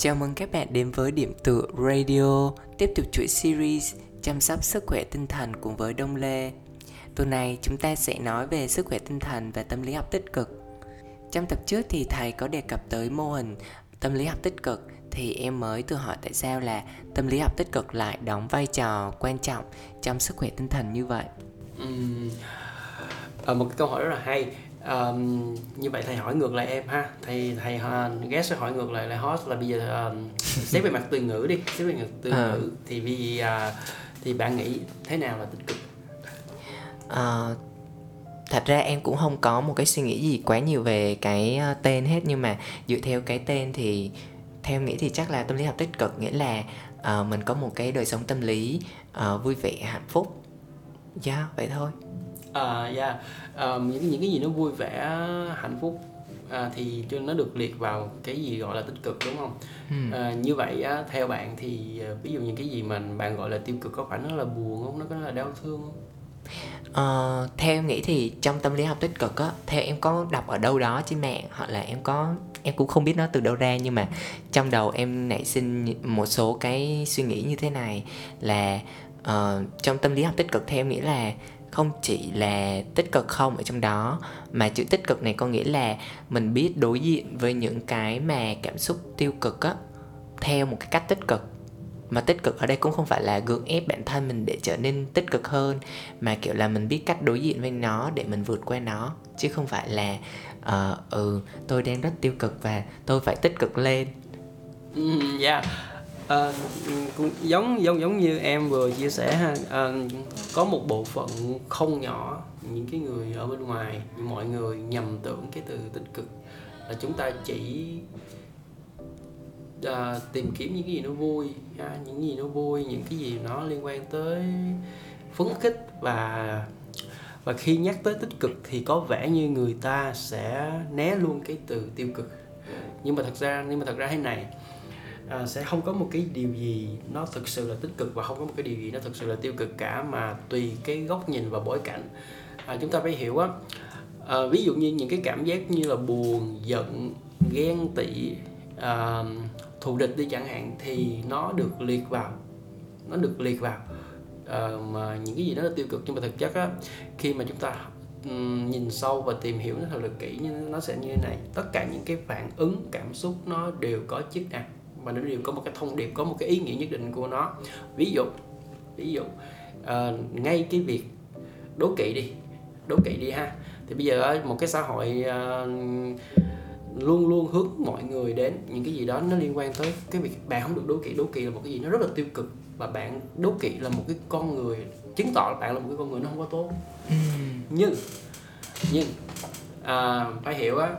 Chào mừng các bạn đến với Điểm tựa Radio, tiếp tục chuỗi series chăm sóc sức khỏe tinh thần cùng với Đông Lê. Tuần này chúng ta sẽ nói về sức khỏe tinh thần và tâm lý học tích cực. Trong tập trước thì thầy có đề cập tới mô hình tâm lý học tích cực thì em mới tự hỏi tại sao là tâm lý học tích cực lại đóng vai trò quan trọng trong sức khỏe tinh thần như vậy. Ừ. À, một cái câu hỏi rất là hay Ờm, như vậy thầy hỏi ngược lại em ha. Thầy thầy uh, guest sẽ hỏi ngược lại lại host là bây giờ um, xét về mặt từ ngữ đi xét về mặt từ Ờ. ngữ thì vì à, thì bạn nghĩ thế nào là tích cực? Ờ, thật ra em cũng không có một cái suy nghĩ gì quá nhiều về cái ờ, tên hết. Nhưng mà dựa theo cái tên thì theo nghĩ thì chắc là tâm lý học tích cực nghĩa là ờ, mình có một cái đời sống tâm lý ờ, vui vẻ hạnh phúc. Dạ vậy thôi. À yeah. Ờm, những những cái gì nó vui vẻ hạnh phúc à, thì cho nó được liệt vào cái gì gọi là tích cực đúng không? À, như vậy á, theo bạn thì à, ví dụ những cái gì mà bạn gọi là tiêu cực có phải nó là buồn không? Nó có là đau thương không? Ờ, theo em nghĩ thì trong tâm lý học tích cực á theo em có đọc ở đâu đó trên mạng hoặc là em có em cũng không biết nó từ đâu ra nhưng mà trong đầu em nảy sinh một số cái suy nghĩ như thế này là ờ, trong tâm lý học tích cực theo em nghĩ là không chỉ là tích cực không ở trong đó mà chữ tích cực này có nghĩa là mình biết đối diện với những cái mà cảm xúc tiêu cực á theo một cái cách tích cực. Mà tích cực ở đây cũng không phải là gượng ép bản thân mình để trở nên tích cực hơn mà kiểu là mình biết cách đối diện với nó để mình vượt qua nó chứ không phải là ờ, ừ tôi đang rất tiêu cực và tôi phải tích cực lên. Dạ yeah. Ờ, cũng giống giống giống như em vừa chia sẻ ha. Ờ, có một bộ phận không nhỏ những cái người ở bên ngoài mọi người nhầm tưởng cái từ tích cực là chúng ta chỉ à, tìm kiếm những cái gì nó vui ha, những gì nó vui những cái gì nó liên quan tới phấn khích và và khi nhắc tới tích cực thì có vẻ như người ta sẽ né luôn cái từ tiêu cực. Nhưng mà thật ra nhưng mà thật ra thế này à, sẽ không có một cái điều gì nó thực sự là tích cực và không có một cái điều gì nó thực sự là tiêu cực cả mà tùy cái góc nhìn và bối cảnh. À, chúng ta phải hiểu á à, ví dụ như những cái cảm giác như là buồn giận ghen tị à, thù địch đi chẳng hạn thì nó được liệt vào nó được liệt vào. Ờ, mà những cái gì đó là tiêu cực nhưng mà thực chất á khi mà chúng ta nhìn sâu và tìm hiểu nó thật là kỹ như nó sẽ như thế này. Tất cả những cái phản ứng cảm xúc nó đều có chức năng và nó đều có một cái thông điệp có một cái ý nghĩa nhất định của nó. Ví dụ ví dụ ờ, ngay cái việc đố kỵ đi đố kỵ đi ha. Thì bây giờ một cái xã hội ờ, luôn luôn hướng mọi người đến những cái gì đó nó liên quan tới cái việc bạn không được đố kỵ đố kỵ là một cái gì nó rất là tiêu cực. Và bạn đố kỵ là một cái con người chứng tỏ là bạn là một cái con người nó không có tốt. Nhưng nhưng à, phải hiểu á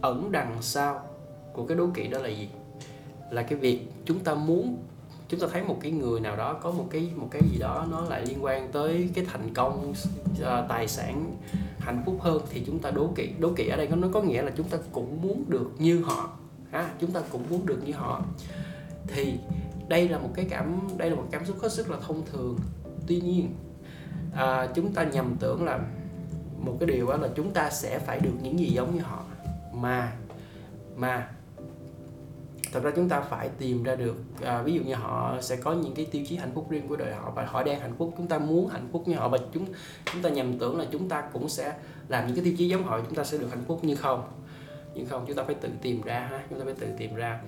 ẩn đằng sau của cái đố kỵ đó là gì là cái việc chúng ta muốn chúng ta thấy một cái người nào đó có một cái một cái gì đó nó lại liên quan tới cái thành công uh, tài sản hạnh phúc hơn thì chúng ta đố kỵ. Đố kỵ ở đây nó có nghĩa là chúng ta cũng muốn được như họ. Ha chúng ta cũng muốn được như họ. Thì đây là một cái cảm đây là một cảm xúc hết sức là thông thường. Tuy nhiên à, chúng ta nhầm tưởng là một cái điều đó là chúng ta sẽ phải được những gì giống như họ. Mà mà thật ra chúng ta phải tìm ra được à, ví dụ như họ sẽ có những cái tiêu chí hạnh phúc riêng của đời họ và họ đang hạnh phúc chúng ta muốn hạnh phúc như họ và chúng chúng ta nhầm tưởng là chúng ta cũng sẽ làm những cái tiêu chí giống họ chúng ta sẽ được hạnh phúc nhưng không. Nhưng không chúng ta phải tự tìm ra ha chúng ta phải tự tìm ra.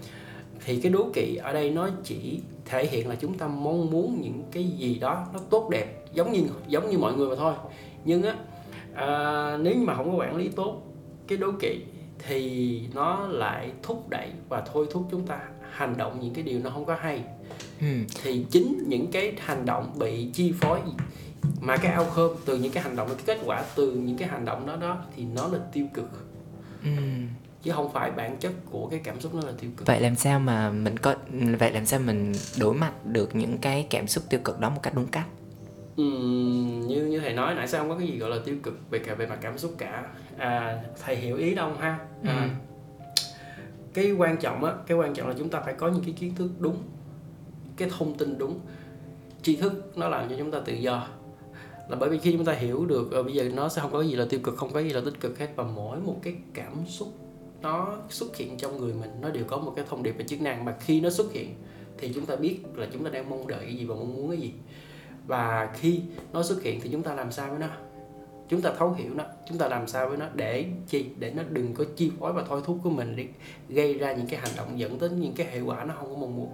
Thì cái đố kỵ ở đây nó chỉ thể hiện là chúng ta mong muốn những cái gì đó nó tốt đẹp giống như giống như mọi người mà thôi. Nhưng á à, nếu như mà không có quản lý tốt cái đố kỵ thì nó lại thúc đẩy và thôi thúc chúng ta hành động những cái điều nó không có hay ừ. thì chính những cái hành động bị chi phối mà cái outcome từ những cái hành động cái kết quả từ những cái hành động đó đó thì nó là tiêu cực Ừ. chứ không phải bản chất của cái cảm xúc nó là tiêu cực vậy làm sao mà mình có vậy làm sao mình đối mặt được những cái cảm xúc tiêu cực đó một cách đúng cách Ừm, như như thầy nói nãy sao không có cái gì gọi là tiêu cực về cả về mặt cảm xúc cả? À, thầy hiểu ý đâu ha. À, cái quan trọng á cái quan trọng là chúng ta phải có những cái kiến thức đúng cái thông tin đúng. Tri thức nó làm cho chúng ta tự do. Là bởi vì khi chúng ta hiểu được ờ, bây giờ nó sẽ không có cái gì là tiêu cực không có cái gì là tích cực hết. Và mỗi một cái cảm xúc nó xuất hiện trong người mình nó đều có một cái thông điệp và chức năng. Mà khi nó xuất hiện thì chúng ta biết là chúng ta đang mong đợi cái gì và mong muốn cái gì và khi nó xuất hiện thì chúng ta làm sao với nó? Chúng ta thấu hiểu nó chúng ta làm sao với nó để chi? Để nó đừng có chi phối và thôi thúc của mình để gây ra những cái hành động dẫn đến những cái hệ quả nó không có mong muốn.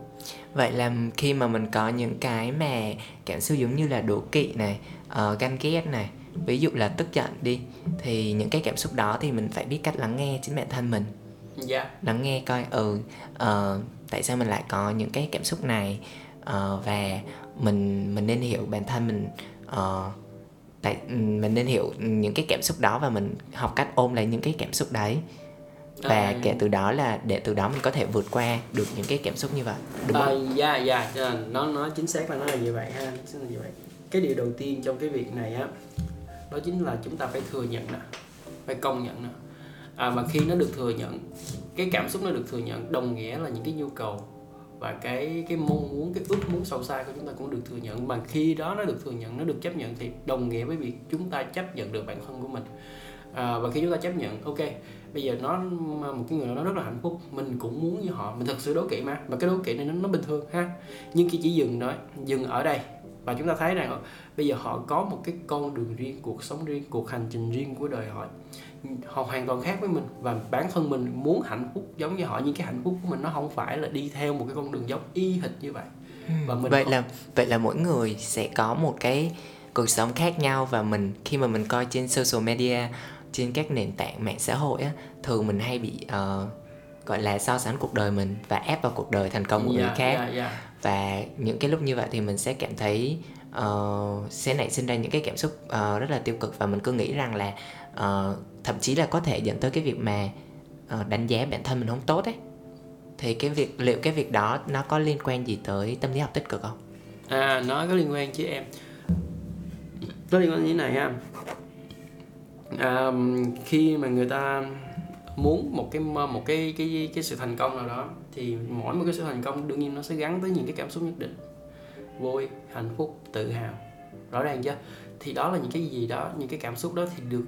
Vậy là khi mà mình có những cái mà cảm xúc giống như là đố kỵ này uh, ganh ghét này ví dụ là tức giận đi thì những cái cảm xúc đó thì mình phải biết cách lắng nghe chính bản thân mình. Dạ. Yeah. lắng nghe coi ừ uh, tại sao mình lại có những cái cảm xúc này uh, và mình mình nên hiểu bản thân mình uh, tại mình nên hiểu những cái cảm xúc đó và mình học cách ôm lại những cái cảm xúc đấy và à, kể từ đó là để từ đó mình có thể vượt qua được những cái cảm xúc như vậy đúng à, không? Dạ dạ nó nó chính xác là nó là như vậy ha, là như vậy. Cái điều đầu tiên trong cái việc này á đó chính là chúng ta phải thừa nhận nè, phải công nhận nè. À, mà khi nó được thừa nhận, cái cảm xúc nó được thừa nhận đồng nghĩa là những cái nhu cầu và cái cái mong muốn cái ước muốn sâu xa của chúng ta cũng được thừa nhận. Mà khi đó nó được thừa nhận nó được chấp nhận thì đồng nghĩa với việc chúng ta chấp nhận được bản thân của mình. À, và khi chúng ta chấp nhận ok bây giờ nó một cái người nào đó rất là hạnh phúc mình cũng muốn như họ mình thật sự đố kỵ mà. Mà cái đố kỵ này nó, nó bình thường ha. Nhưng khi chỉ dừng đó dừng ở đây và chúng ta thấy rằng bây giờ họ có một cái con đường riêng cuộc sống riêng cuộc hành trình riêng của đời họ họ hoàn toàn khác với mình. Và bản thân mình muốn hạnh phúc giống như họ nhưng cái hạnh phúc của mình nó không phải là đi theo một cái con đường giống y hệt như vậy. Ừ. và mình vậy không... là vậy là mỗi người sẽ có một cái cuộc sống khác nhau. Và mình khi mà mình coi trên social media trên các nền tảng mạng xã hội á thường mình hay bị uh, gọi là so sánh cuộc đời mình và ép vào cuộc đời thành công của yeah, người khác. yeah, yeah. và những cái lúc như vậy thì mình sẽ cảm thấy uh, sẽ nảy sinh ra những cái cảm xúc uh, rất là tiêu cực. Và mình cứ nghĩ rằng là uh, thậm chí là có thể dẫn tới cái việc mà uh, đánh giá bản thân mình không tốt ấy. Thì cái việc liệu cái việc đó nó có liên quan gì tới tâm lý học tích cực không? À nó có liên quan chứ em. Nó liên quan như thế này ha. À, khi mà người ta muốn một cái một cái cái cái sự thành công nào đó thì mỗi một cái sự thành công đương nhiên nó sẽ gắn tới những cái cảm xúc nhất định. Vui hạnh phúc tự hào. Rõ ràng chưa? Thì đó là những cái gì đó những cái cảm xúc đó thì được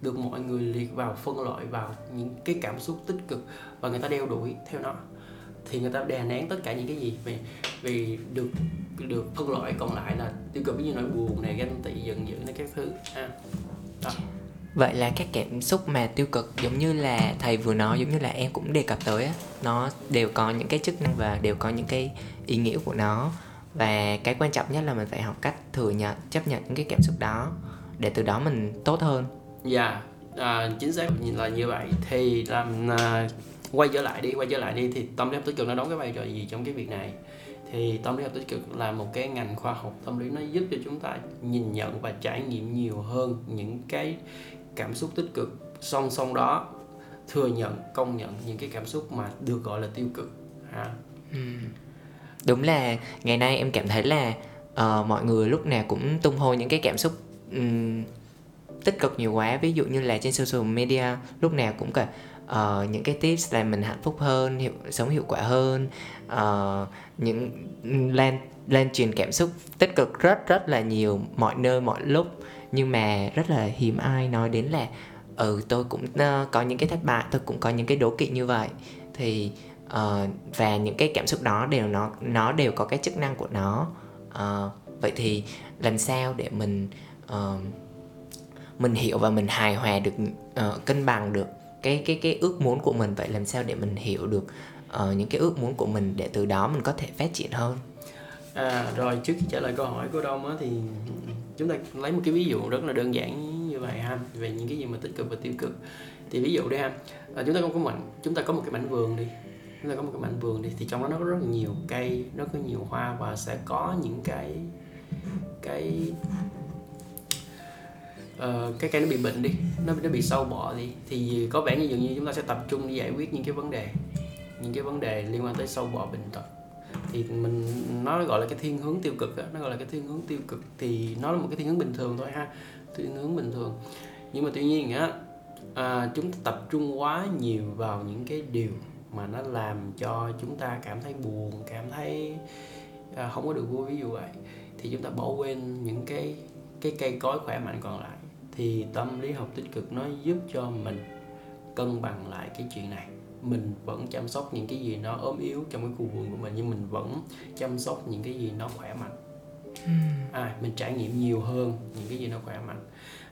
được mọi người liệt vào phân loại vào những cái cảm xúc tích cực và người ta đeo đuổi theo nó. Thì người ta đè nén tất cả những cái gì vì vì được được phân loại. Còn lại là tiêu cực như nỗi buồn này ganh tị giận dữ này các thứ. À, đó. vậy là các cảm xúc mà tiêu cực giống như là thầy vừa nói giống như là em cũng đề cập tới á nó đều có những cái chức năng và đều có những cái ý nghĩa của nó. Và cái quan trọng nhất là mình phải học cách thừa nhận chấp nhận những cái cảm xúc đó để từ đó mình tốt hơn dạ yeah, à, chính xác là như vậy. Thì làm à, quay trở lại đi quay trở lại đi thì tâm lý học tích cực nó đóng cái vai trò gì trong cái việc này? Thì tâm lý học tích cực là một cái ngành khoa học tâm lý nó giúp cho chúng ta nhìn nhận và trải nghiệm nhiều hơn những cái cảm xúc tích cực. Song song đó thừa nhận công nhận những cái cảm xúc mà được gọi là tiêu cực ha. Ừ. đúng là ngày nay em cảm thấy là uh, mọi người lúc nào cũng tung hô những cái cảm xúc um, tích cực nhiều quá. Ví dụ như là trên social media lúc nào cũng cả uh, ờ, những cái tips là mình hạnh phúc hơn hiệu, sống hiệu quả hơn uh, những lan lan truyền cảm xúc tích cực rất rất là nhiều mọi nơi mọi lúc. Nhưng mà rất là hiếm ai nói đến là ừ tôi cũng uh, có những cái thất bại tôi cũng có những cái đố kỵ như vậy. Thì uh, và những cái cảm xúc đó đều nó nó đều có cái chức năng của nó. Uh, vậy thì làm sao để mình uh, mình hiểu và mình hài hòa được uh, cân bằng được cái cái cái ước muốn của mình. Vậy làm sao để mình hiểu được uh, những cái ước muốn của mình để từ đó mình có thể phát triển hơn? À rồi trước khi trả lời câu hỏi của đông á thì chúng ta lấy một cái ví dụ rất là đơn giản như vậy ha về những cái gì mà tích cực và tiêu cực. Thì ví dụ đi ha à, chúng ta có một chúng ta có một cái mảnh vườn đi chúng ta có một cái mảnh vườn đi thì trong đó nó có rất là nhiều cây nó có nhiều hoa và sẽ có những cái cái uh, cái cây nó bị bệnh đi nó nó bị sâu bọ đi thì có vẻ như dường như chúng ta sẽ tập trung đi giải quyết những cái vấn đề những cái vấn đề liên quan tới sâu bọ bệnh tật. Thì mình nó gọi là cái thiên hướng tiêu cực đó. nó gọi là cái thiên hướng tiêu cực thì nó là một cái thiên hướng bình thường thôi ha thiên hướng bình thường. Nhưng mà tuy nhiên á à, chúng ta tập trung quá nhiều vào những cái điều mà nó làm cho chúng ta cảm thấy buồn cảm thấy à, không có được vui. Ví dụ vậy thì chúng ta bỏ quên những cái cái cây cối khỏe mạnh còn lại thì tâm lý học tích cực nó giúp cho mình cân bằng lại cái chuyện này. Mình vẫn chăm sóc những cái gì nó ốm yếu trong cái khu vườn của mình nhưng mình vẫn chăm sóc những cái gì nó khỏe mạnh. À, mình trải nghiệm nhiều hơn những cái gì nó khỏe mạnh.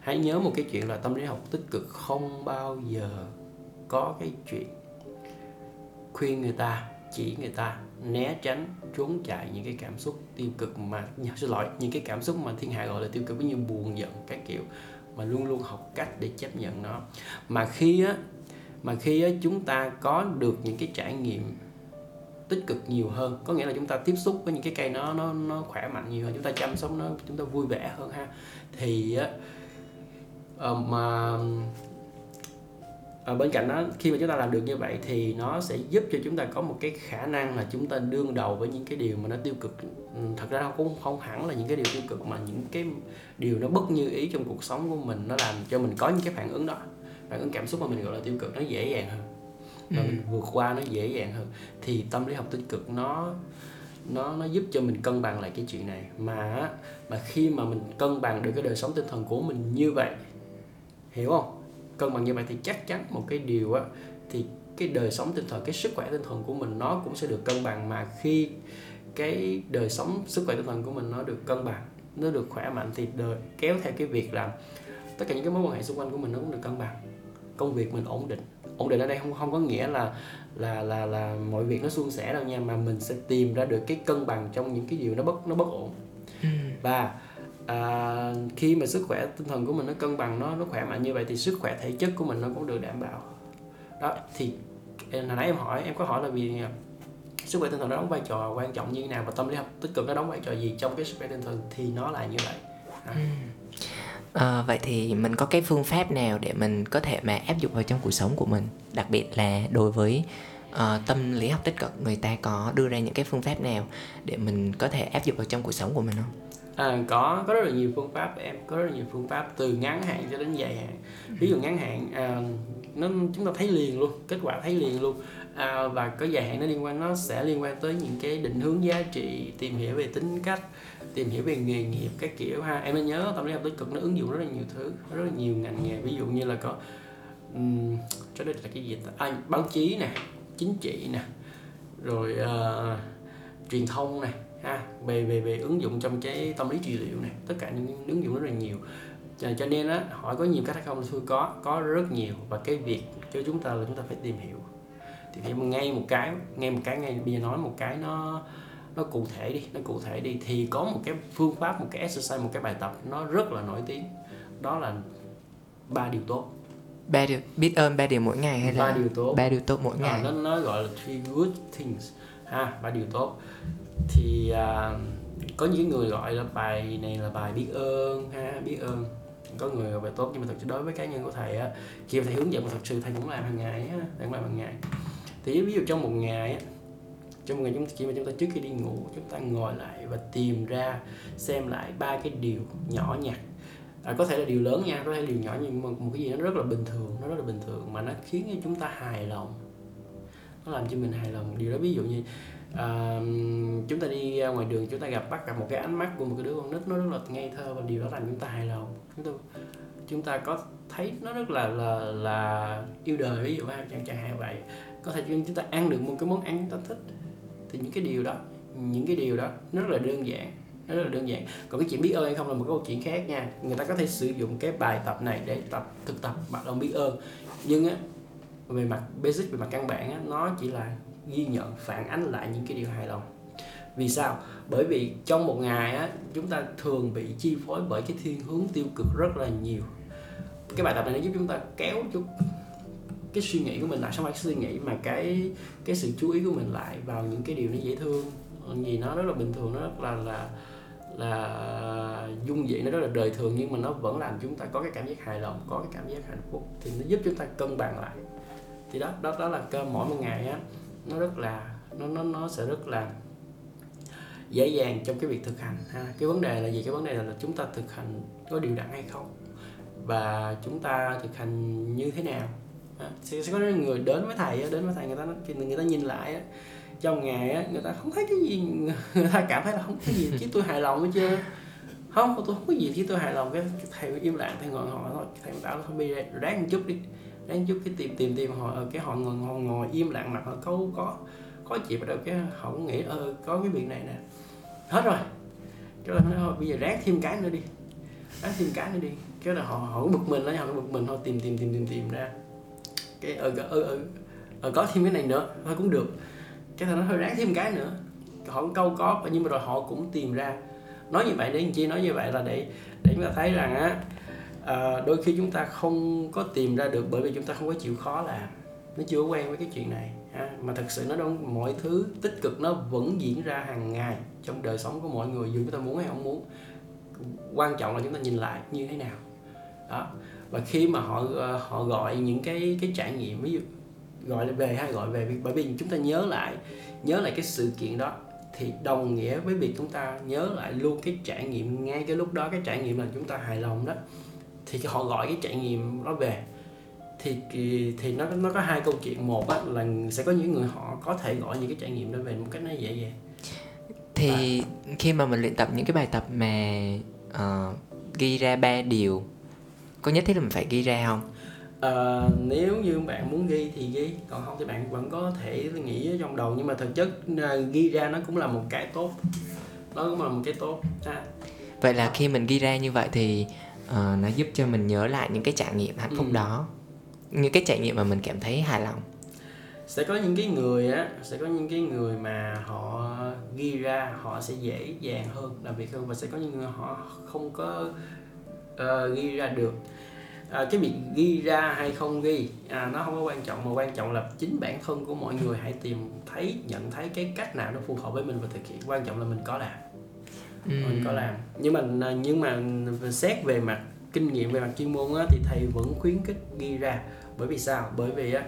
Hãy nhớ một cái chuyện là tâm lý học tích cực không bao giờ có cái chuyện khuyên người ta chỉ người ta né tránh trốn chạy những cái cảm xúc tiêu cực mà xin lỗi những cái cảm xúc mà thiên hạ gọi là tiêu cực như buồn giận các kiểu mà luôn luôn học cách để chấp nhận nó. Mà khi á mà khi á, chúng ta có được những cái trải nghiệm tích cực nhiều hơn có nghĩa là chúng ta tiếp xúc với những cái cây nó nó nó khỏe mạnh nhiều hơn chúng ta chăm sóc nó chúng ta vui vẻ hơn ha thì á ờ, mà ở bên cạnh đó khi mà chúng ta làm được như vậy thì nó sẽ giúp cho chúng ta có một cái khả năng là chúng ta đương đầu với những cái điều mà nó tiêu cực. Ừ, thật ra cũng không hẳn là những cái điều tiêu cực mà những cái điều nó bất như ý trong cuộc sống của mình nó làm cho mình có những cái phản ứng đó. Phản ứng cảm xúc mà mình gọi là tiêu cực nó dễ dàng hơn. Và ừ. mình vượt qua nó dễ dàng hơn. Thì tâm lý học tích cực nó nó nó giúp cho mình cân bằng lại cái chuyện này. Mà mà khi mà mình cân bằng được cái đời sống tinh thần của mình như vậy hiểu không cân bằng như vậy thì chắc chắn một cái điều á thì cái đời sống tinh thần cái sức khỏe tinh thần của mình nó cũng sẽ được cân bằng. Mà khi cái đời sống sức khỏe tinh thần của mình nó được cân bằng nó được khỏe mạnh thì đời kéo theo cái việc là tất cả những cái mối quan hệ xung quanh của mình nó cũng được cân bằng. Công việc mình ổn định. Ổn định ở đây không không có nghĩa là là là là mọi việc nó suôn sẻ đâu nha mà mình sẽ tìm ra được cái cân bằng trong những cái điều nó bất nó bất ổn. Ừ. và à, khi mà sức khỏe tinh thần của mình nó cân bằng nó nó khỏe mạnh như vậy thì sức khỏe thể chất của mình nó cũng được đảm bảo đó thì hồi nãy em hỏi em có hỏi là vì à, sức khỏe tinh thần nó đóng vai trò quan trọng như thế nào và tâm lý học tích cực nó đóng vai trò gì trong cái sức khỏe tinh thần thì nó là như vậy à. ừ. À, vậy thì mình có cái phương pháp nào để mình có thể mà áp dụng vào trong cuộc sống của mình đặc biệt là đối với uh, tâm lý học tích cực người ta có đưa ra những cái phương pháp nào để mình có thể áp dụng vào trong cuộc sống của mình không? À, có có rất là nhiều phương pháp em có rất là nhiều phương pháp từ ngắn hạn cho đến dài hạn. Ví dụ ngắn hạn à, nó chúng ta thấy liền luôn kết quả thấy liền luôn. À, và có dài hạn nó liên quan nó sẽ liên quan tới những cái định hướng giá trị tìm hiểu về tính cách tìm hiểu về nghề nghiệp các kiểu ha. Em nên nhớ tâm lý học tích cực nó ứng dụng rất là nhiều thứ rất là nhiều ngành nghề. Ví dụ như là có um, cho đây là cái gì à, báo chí nè chính trị nè rồi uh, truyền thông này ha về về về ứng dụng trong cái tâm lý trị liệu này tất cả những ứng dụng rất là nhiều. Cho, nên á hỏi có nhiều cách hay không thưa có có rất nhiều. Và cái việc cho chúng ta là chúng ta phải tìm hiểu. Thì hiểu ngay một cái ngay một cái ngay bây giờ nói một cái nó nó cụ thể đi nó cụ thể đi thì có một cái phương pháp một cái exercise một cái bài tập nó rất là nổi tiếng. Đó là ba điều tốt. Ba điều biết ơn ba điều mỗi ngày hay ba điều tốt. ba điều tốt mỗi ngày? à, nó nó gọi là three good things. Ha ba điều tốt thì à, có những người gọi là bài này là bài biết ơn ha biết ơn. Có người gọi bài tốt nhưng mà thực sự đối với cá nhân của thầy á khi thầy hướng dẫn mà thật sự thầy cũng làm hàng ngày á thầy cũng làm hàng ngày. Thì ví dụ trong một ngày á trong một ngày chúng khi mà chúng ta trước khi đi ngủ chúng ta ngồi lại và tìm ra xem lại ba cái điều nhỏ nhặt. À, có thể là điều lớn nha có thể là điều nhỏ nhưng mà một cái gì nó rất là bình thường nó rất là bình thường mà nó khiến cho chúng ta hài lòng. Nó làm cho mình hài lòng. Điều đó ví dụ như à, chúng ta đi ờ, ngoài đường chúng ta gặp bắt gặp một cái ánh mắt của một cái đứa con nít nó rất là ngây thơ và điều đó làm chúng ta hài lòng. Chúng ta chúng ta có thấy nó rất là là là yêu đời ví dụ chẳng chẳng hạn vậy. Có thể chúng ta ăn được một cái món ăn chúng ta thích. Thì những cái điều đó những cái điều đó nó rất là đơn giản nó rất là đơn giản. Còn cái chuyện biết ơn hay không là một câu chuyện khác nha. Người ta có thể sử dụng cái bài tập này để tập thực tập bắt đầu biết ơn. Nhưng á về mặt basic về mặt căn bản á, nó chỉ là ghi nhận, phản ánh lại những cái điều hài lòng. Vì sao? Bởi vì trong một ngày á, chúng ta thường bị chi phối bởi cái thiên hướng tiêu cực rất là nhiều. Cái bài tập này nó giúp chúng ta kéo chút cái suy nghĩ của mình lại xong phải suy nghĩ mà cái cái sự chú ý của mình lại vào những cái điều nó dễ thương. Gì nó rất là bình thường, nó rất là là là dung dị, nó rất là đời thường nhưng mà nó vẫn làm chúng ta có cái cảm giác hài lòng, có cái cảm giác hạnh phúc. Thì nó giúp chúng ta cân bằng lại. Thì đó đó đó là cơ, mỗi một ngày á nó rất là nó nó nó sẽ rất là dễ dàng trong cái việc thực hành ha. Cái vấn đề là gì? Cái vấn đề là, là chúng ta thực hành có điều đặn hay không? Và chúng ta thực hành như thế nào? À, sẽ, sẽ có người đến với thầy đến với thầy người ta thì người ta nhìn lại trong ngày á người ta không thấy cái gì người ta cảm thấy là không có gì chứ tôi hài lòng hết chưa không tôi không có gì chứ tôi hài lòng. Cái thầy im lặng thầy ngồi hỏi thôi. Thầy bảo là không đi ráng một chút đi đang giúp cái tìm tìm tìm họ ờ, cái họ ngồi, ngồi ngồi im lặng mặt họ câu có có chịu bắt đầu cái họ cũng nghĩ ờ có cái việc này nè. Hết rồi. Cái là nói bây giờ ráng thêm cái nữa đi. Ráng thêm cái nữa đi. Cái là họ họ bực mình lấy họ bực mình họ tìm tìm tìm tìm tìm ra. Cái ờ ờ ờ, ờ có thêm cái này nữa. Thôi cũng được. Cái thằng nó hơi ráng thêm cái nữa. Họ cũng câu có nhưng mà rồi họ cũng tìm ra. Nói như vậy để làm chi? Nói như vậy là để để chúng ta thấy rằng á à, đôi khi chúng ta không có tìm ra được bởi vì chúng ta không có chịu khó làm. Nó chưa quen với cái chuyện này ha. mà thật sự nó đâu mọi thứ tích cực nó vẫn diễn ra hàng ngày trong đời sống của mọi người dù chúng ta muốn hay không muốn. Quan trọng là chúng ta nhìn lại như thế nào. Đó. Và khi mà họ ờ, họ gọi những cái cái trải nghiệm ví dụ gọi về hay gọi về bởi vì chúng ta nhớ lại nhớ lại cái sự kiện đó thì đồng nghĩa với việc chúng ta nhớ lại luôn cái trải nghiệm ngay cái lúc đó cái trải nghiệm là chúng ta hài lòng đó thì họ gọi cái trải nghiệm đó về. Thì thì nó nó có hai câu chuyện. Một á, là sẽ có những người họ có thể gọi những cái trải nghiệm đó về một cách nó dễ dàng. Thì à. khi mà mình luyện tập những cái bài tập mà uh, ghi ra ba điều có nhất thiết là mình phải ghi ra không? À, nếu như bạn muốn ghi thì ghi còn không thì bạn vẫn có thể nghĩ ở trong đầu. Nhưng mà thực chất uh, ghi ra nó cũng là một cái tốt. Nó cũng là một cái tốt. Ha vậy là khi mình ghi ra như vậy thì uh, nó giúp cho mình nhớ lại những cái trải nghiệm hạnh phúc ừ. đó. Những cái trải nghiệm mà mình cảm thấy hài lòng. Sẽ có những cái người á sẽ có những cái người mà họ ghi ra họ sẽ dễ dàng hơn. Làm việc hơn và sẽ có những người họ không có uh, ghi ra được. À, cái việc ghi ra hay không ghi à, nó không có quan trọng mà quan trọng là chính bản thân của mọi người hãy tìm thấy nhận thấy cái cách nào nó phù hợp với mình và thực hiện. Quan trọng là mình có làm ừ. mình có làm. Nhưng mà nhưng mà xét về mặt kinh nghiệm về mặt chuyên môn á, thì thầy vẫn khuyến khích ghi ra. Bởi vì sao? Bởi vì á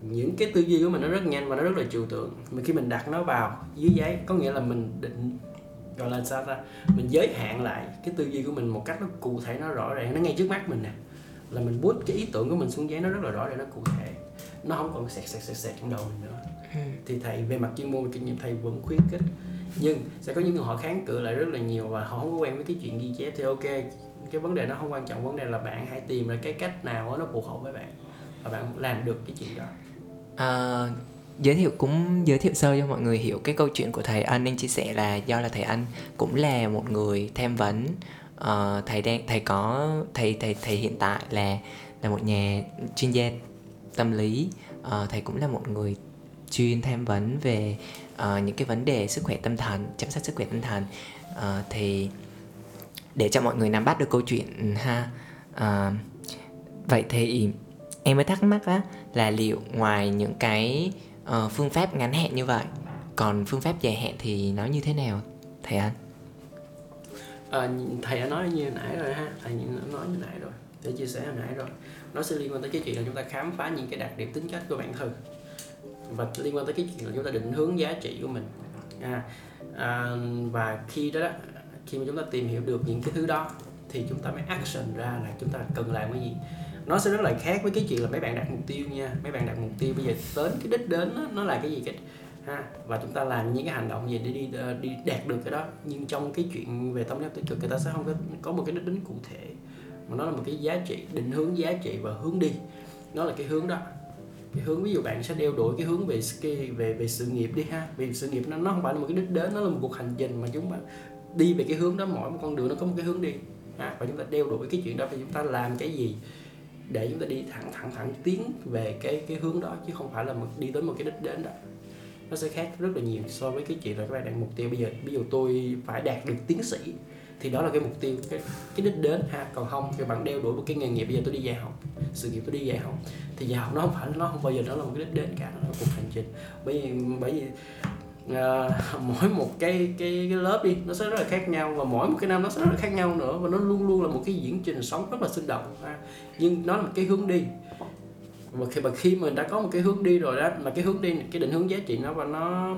những cái tư duy của mình nó rất nhanh và nó rất là trừu tượng. Mà khi mình đặt nó vào dưới giấy có nghĩa là mình định gọi là sao ta? Mình giới hạn lại cái tư duy của mình một cách nó cụ thể nó rõ ràng. Nó ngay trước mắt mình nè. Là mình bút cái ý tưởng của mình xuống giấy nó rất là rõ ràng nó cụ thể. Nó không còn sẹt sẹt sẹt sẹt trong đầu mình nữa. Thì thầy về mặt chuyên môn kinh nghiệm thầy vẫn khuyến khích nhưng sẽ có những người họ kháng cự lại rất là nhiều và họ không có quen với cái chuyện ghi chép thì ok cái vấn đề nó không quan trọng vấn đề là bạn hãy tìm ra cái cách nào nó phù hợp với bạn và bạn làm được cái chuyện đó. À, giới thiệu cũng giới thiệu sơ cho mọi người hiểu cái câu chuyện của thầy anh anh chia sẻ là do là thầy anh cũng là một người tham vấn. Uh, thầy đang thầy có thầy thầy thầy hiện tại là là một nhà chuyên gia tâm lý. Uh, thầy cũng là một người chuyên tham vấn về uh, những cái vấn đề sức khỏe tâm thần chăm sóc sức khỏe tâm thần. Uh, thì để cho mọi người nắm bắt được câu chuyện ừ, ha. Uh, vậy thì em mới thắc mắc á là liệu ngoài những cái uh, phương pháp ngắn hạn như vậy còn phương pháp dài hạn thì nó như thế nào thầy anh? À, thầy đã nói như nãy rồi ha. Thầy đã nói như nãy rồi. Để chia sẻ hồi nãy rồi. Nó sẽ liên quan tới cái chuyện là chúng ta khám phá những cái đặc điểm tính cách của bản thân và liên quan tới cái chuyện là chúng ta định hướng giá trị của mình. À, à, và khi đó, đó khi mà chúng ta tìm hiểu được những cái thứ đó thì chúng ta mới action ra là chúng ta cần làm cái gì. Nó sẽ rất là khác với cái chuyện là mấy bạn đặt mục tiêu nha. Mấy bạn đặt mục tiêu bây giờ đến cái đích đến đó, nó là cái gì cái ha và chúng ta làm những cái hành động gì để đi ờ, đi đạt được cái đó. Nhưng trong cái chuyện về tâm lý tích cực người ta sẽ không có có một cái đích đến cụ thể. Mà nó là một cái giá trị định hướng giá trị và hướng đi. Nó là cái hướng đó cái hướng ví dụ bạn sẽ đeo đuổi cái hướng về ski về về sự nghiệp đi ha. Vì sự nghiệp nó nó không phải là một cái đích đến nó là một cuộc hành trình mà chúng ta đi về cái hướng đó mỗi một con đường nó có một cái hướng đi. À, và chúng ta đeo đuổi cái chuyện đó thì chúng ta làm cái gì để chúng ta đi thẳng thẳng thẳng tiến về cái cái hướng đó chứ không phải là một, đi tới một cái đích đến đó. Nó sẽ khác rất là nhiều so với cái chuyện là các bạn đặt mục tiêu. Bây giờ ví dụ tôi phải đạt được tiến sĩ thì đó là cái mục tiêu cái, cái đích đến ha. Còn không thì bạn đeo đuổi một cái nghề nghiệp. Bây giờ tôi đi dạy học sự nghiệp tôi đi dạy học. Thì dạy học nó không phải nó không bao giờ nó là một cái đích đến cả nó là một cuộc hành trình. Bởi vì bởi vì à, mỗi một cái, cái cái lớp đi nó sẽ rất là khác nhau. Và mỗi một cái năm nó sẽ rất là khác nhau nữa. Và nó luôn luôn là một cái diễn trình sống rất là sinh động ha. nhưng nó là một cái hướng đi. Và khi mà khi mình đã có một cái hướng đi rồi đó mà cái hướng đi cái định hướng giá trị nó và nó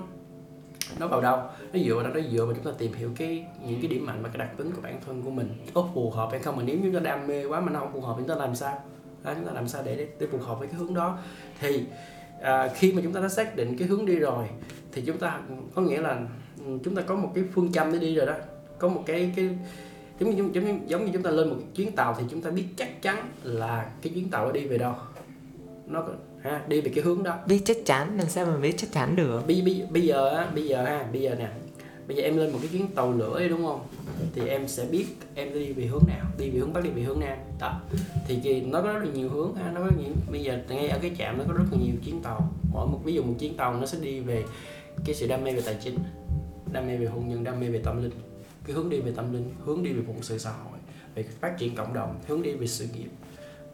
nó vào đâu? Nó dựa vào đó nó dựa vào chúng ta tìm hiểu cái những cái điểm mạnh và cái đặc tính của bản thân của mình. Có phù hợp hay không? Mà nếu chúng ta đam mê quá mà nó không phù hợp thì chúng ta làm sao? Đó, chúng ta làm sao để để phù hợp với cái hướng đó? Thì à, khi mà chúng ta đã xác định cái hướng đi rồi thì chúng ta có nghĩa là ừ, chúng ta có một cái phương châm để đi rồi đó. Có một cái cái giống như giống như giống như chúng ta lên một chuyến tàu thì chúng ta biết chắc chắn là cái chuyến tàu đi về đâu. Nó ha đi về cái hướng đó. Biết chắc chắn làm sao mà biết chắc chắn được? Bây, bây, bây giờ á bây giờ ha bây giờ nè. Bây giờ em lên một cái chuyến tàu lửa ấy đúng không? Thì em sẽ biết em đi về hướng nào đi về hướng bắc đi về hướng nam. Đó. Thì thì nó có rất là nhiều hướng ha nó có nhiều bây giờ ngay ở cái trạm nó có rất là nhiều chuyến tàu. Mỗi một ví dụ một chuyến tàu nó sẽ đi về cái sự đam mê về tài chính đam mê về hôn nhân đam mê về tâm linh. Cái hướng đi về tâm linh hướng đi về phụng sự xã hội về phát triển cộng đồng hướng đi về sự nghiệp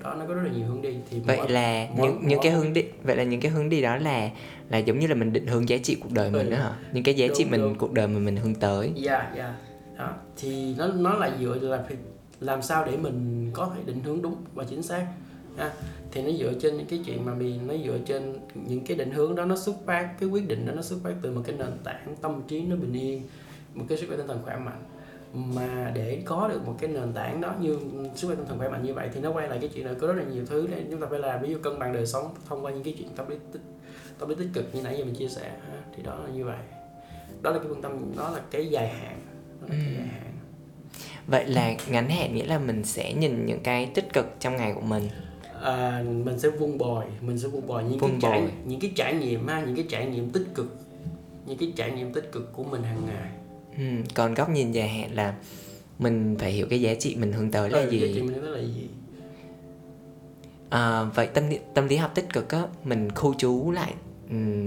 đó nó có rất là nhiều hướng đi. Thì vậy mỗi- là mỗi- những những mỗi- cái hướng đi vậy là những cái hướng đi đó là là giống như là mình định hướng giá trị cuộc đời mình Ừ. đó hả? Những cái giá trị Đúng, mình đúng. cuộc đời mà mình hướng tới. Dạ dạ. Đó. Thì nó nó là dựa là làm sao để mình có thể định hướng đúng và chính xác ha. Thì nó dựa trên những cái chuyện mà mình nó dựa trên những cái định hướng đó nó xuất phát cái quyết định đó nó xuất phát từ một cái nền tảng tâm trí nó bình yên một cái sức khỏe tinh thần khỏe mạnh mà để có được một cái nền tảng đó như sức khỏe tinh thần khỏe mạnh như vậy thì nó quay lại cái chuyện là có rất là nhiều thứ để chúng ta phải làm. Ví dụ cân bằng đời sống thông qua những cái chuyện tâm lý tích tâm lý tích cực như nãy giờ mình chia sẻ thì đó là như vậy. Đó là cái phương tâm đó là cái dài hạn đó là cái dài hạn. Vậy là ngắn hạn nghĩa là mình sẽ nhìn những cái tích cực trong ngày của mình. À, mình sẽ vun bồi mình sẽ vun bồi những Vun cái trải bồi. những cái trải nghiệm ha những cái trải nghiệm tích cực những cái trải nghiệm tích cực của mình hàng ngày ừ. còn góc nhìn dài hạn là mình phải hiểu cái giá trị mình hướng tới là Ừ, giá trị gì mình đó là gì? À, vậy tâm lý, tâm lý học tích cực á mình khu trú lại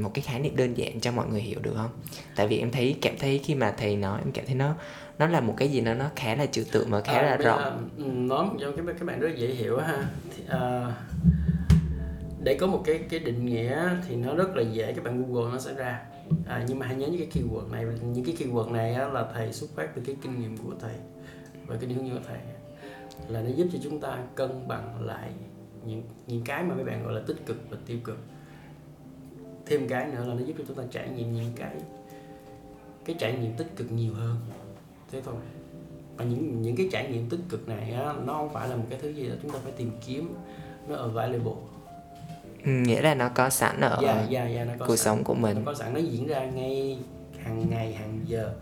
một cái khái niệm đơn giản cho mọi người hiểu được không? Tại vì em thấy cảm thấy khi mà thầy nói em cảm thấy nó nó là một cái gì nó nó khá là trừu tượng mà khá À, là ừ, nói cho các bạn- các bạn rất dễ hiểu ha. Thì, à, để có một cái cái định nghĩa thì nó rất là dễ các bạn google nó sẽ ra à, nhưng mà hãy nhớ những cái keyword này những cái keyword này á, là thầy xuất phát từ cái kinh nghiệm của thầy và cái hướng dẫn của thầy. Là nó giúp cho chúng ta cân bằng lại những những cái mà mấy bạn gọi là tích cực và tiêu cực. Thêm cái nữa là nó giúp cho chúng ta trải nghiệm những cái cái trải nghiệm tích cực nhiều hơn. Thế thôi. Và những những cái trải nghiệm tích cực này á, nó không phải là một cái thứ gì đó chúng ta phải tìm kiếm nó ở available Ừ, nghĩa là nó có sẵn ở dạ dạ dạ nó có cuộc sẵn. sống của mình. Nó có sẵn nó diễn ra ngay hàng ngày hàng giờ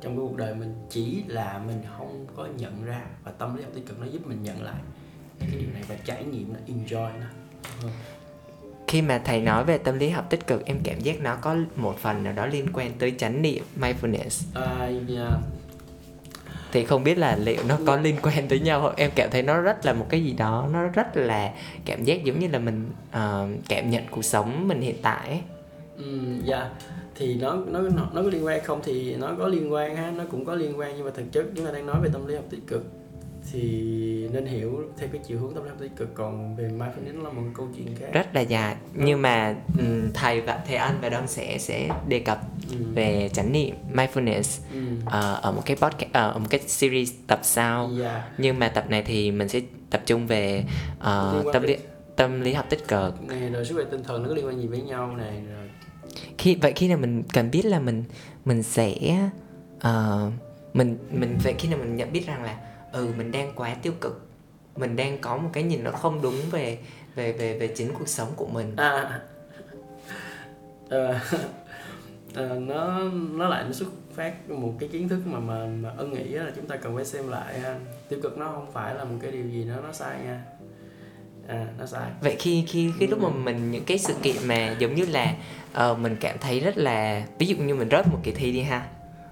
trong cái cuộc đời mình. Chỉ là mình không có nhận ra và tâm lý học tích cực nó giúp mình nhận lại. Cái điều này và trải nghiệm nó enjoy nó. Khi mà thầy nói về tâm lý học tích cực em cảm giác nó có một phần nào đó liên quan tới chánh niệm mindfulness. À, dạ thì không biết là liệu nó có liên quan tới nhau không? Em cảm thấy nó rất là một cái gì đó nó rất là cảm giác giống như là mình uh, cảm nhận cuộc sống mình hiện tại ấy. Ừ, dạ. Thì nó nó nó nó có liên quan không thì nó có liên quan ha nó cũng có liên quan nhưng mà thực chất chúng ta đang nói về tâm lý học tích cực thì nên hiểu theo cái chiều hướng tâm lý học tích cực. Còn về mindfulness là một câu chuyện khác. Rất là dài. Nhưng mà ừm, thầy và thầy anh và đông sẽ sẽ đề cập ừ. về chánh niệm mindfulness Ừ. ờ, ở một cái podcast ờ, ở một cái series tập sau. Dạ. Nhưng mà tập này thì mình sẽ tập trung về quan tâm lý tâm lý học tích cực. Này rồi sức khỏe tinh thần nó có liên quan gì với nhau này rồi khi vậy khi nào mình cần biết là mình mình sẽ ờ, mình mình vậy khi nào mình nhận biết rằng là ừ mình đang quá tiêu cực. Mình đang có một cái nhìn nó không đúng về về về về chính cuộc sống của mình. À. Ờ, ờ, nó nó lại nó xuất phát một cái kiến thức mà mà, mà ân nghĩ là chúng ta cần phải xem lại ha. Tiêu cực nó không phải là một cái điều gì đó nó sai nha. À nó sai. Vậy khi khi khi lúc mà mình những cái sự kiện mà giống như là ờ, mình cảm thấy rất là ví dụ như mình rớt một kỳ thi đi ha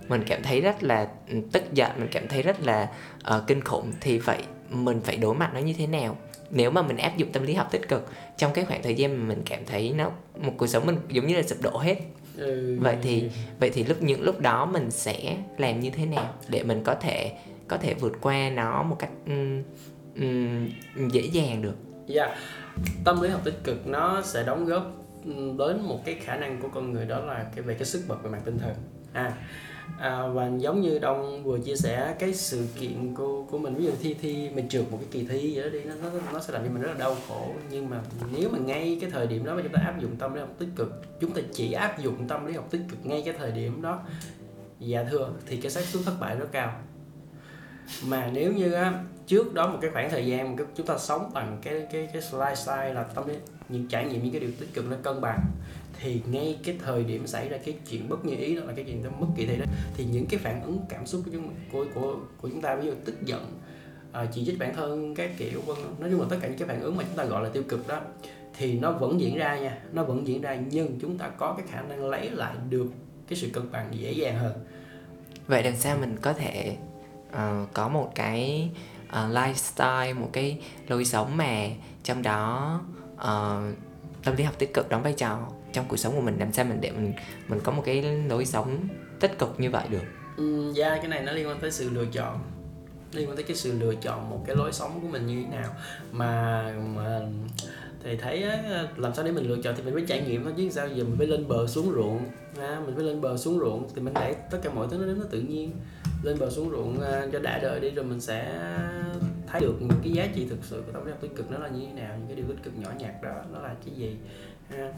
mình cảm thấy rất là tức giận mình cảm thấy rất là ờ, kinh khủng. Thì vậy mình phải đối mặt nó như thế nào? Nếu mà mình áp dụng tâm lý học tích cực trong cái khoảng thời gian mà mình cảm thấy nó một cuộc sống mình giống như là sụp đổ hết. Ừ, vậy thì vậy thì lúc những lúc đó mình sẽ làm như thế nào để mình có thể có thể vượt qua nó một cách ừm, ừm, dễ dàng được? Dạ, tâm lý học tích cực nó sẽ đóng góp đến một cái khả năng của con người đó là cái về cái sức bật về mặt tinh thần. À, à và giống như đông vừa chia sẻ cái sự kiện của của mình ví dụ thi thi mình trượt một cái kỳ thi gì đó đi nó nó, nó sẽ làm cho mình rất là đau khổ. Nhưng mà nếu mà ngay cái thời điểm đó mà chúng ta áp dụng tâm lý học tích cực chúng ta chỉ áp dụng tâm lý học tích cực ngay cái thời điểm đó dạ thưa thì cái xác suất thất bại rất cao. Mà nếu như á, trước đó một cái khoảng thời gian mà chúng ta sống bằng cái cái cái lifestyle là tâm lý những trải nghiệm những cái điều tích cực nó cân bằng thì ngay cái thời điểm xảy ra cái chuyện bất như ý đó là cái chuyện mất kỳ thi đó thì những cái phản ứng cảm xúc của chúng của của, của chúng ta ví dụ tức giận à, chỉ trích bản thân các kiểu vân vân. nói chung là tất cả những cái phản ứng mà chúng ta gọi là tiêu cực đó thì nó vẫn diễn ra nha nó vẫn diễn ra nhưng chúng ta có cái khả năng lấy lại được cái sự cân bằng dễ dàng hơn vậy làm sao mình có thể uh, có một cái uh, lifestyle một cái lối sống mà trong đó uh, tâm lý học tích cực đóng vai trò trong cuộc sống của mình làm sao mình để mình mình có một cái lối sống tích cực như vậy được? Ừ, yeah, cái này nó liên quan tới sự lựa chọn. Liên quan tới cái sự lựa chọn một cái lối sống của mình như thế nào. Mà mà thì thấy á, làm sao để mình lựa chọn thì mình phải trải nghiệm thôi chứ sao giờ mình phải lên bờ xuống ruộng. Ha mình phải lên bờ xuống ruộng thì mình để tất cả mọi thứ nó đến nó tự nhiên. Lên bờ xuống ruộng à, cho đã đời đi rồi mình sẽ thấy được những cái giá trị thực sự của tâm lý tích cực nó là như thế nào những cái điều tích cực nhỏ nhặt đó nó là cái gì? Ha. À,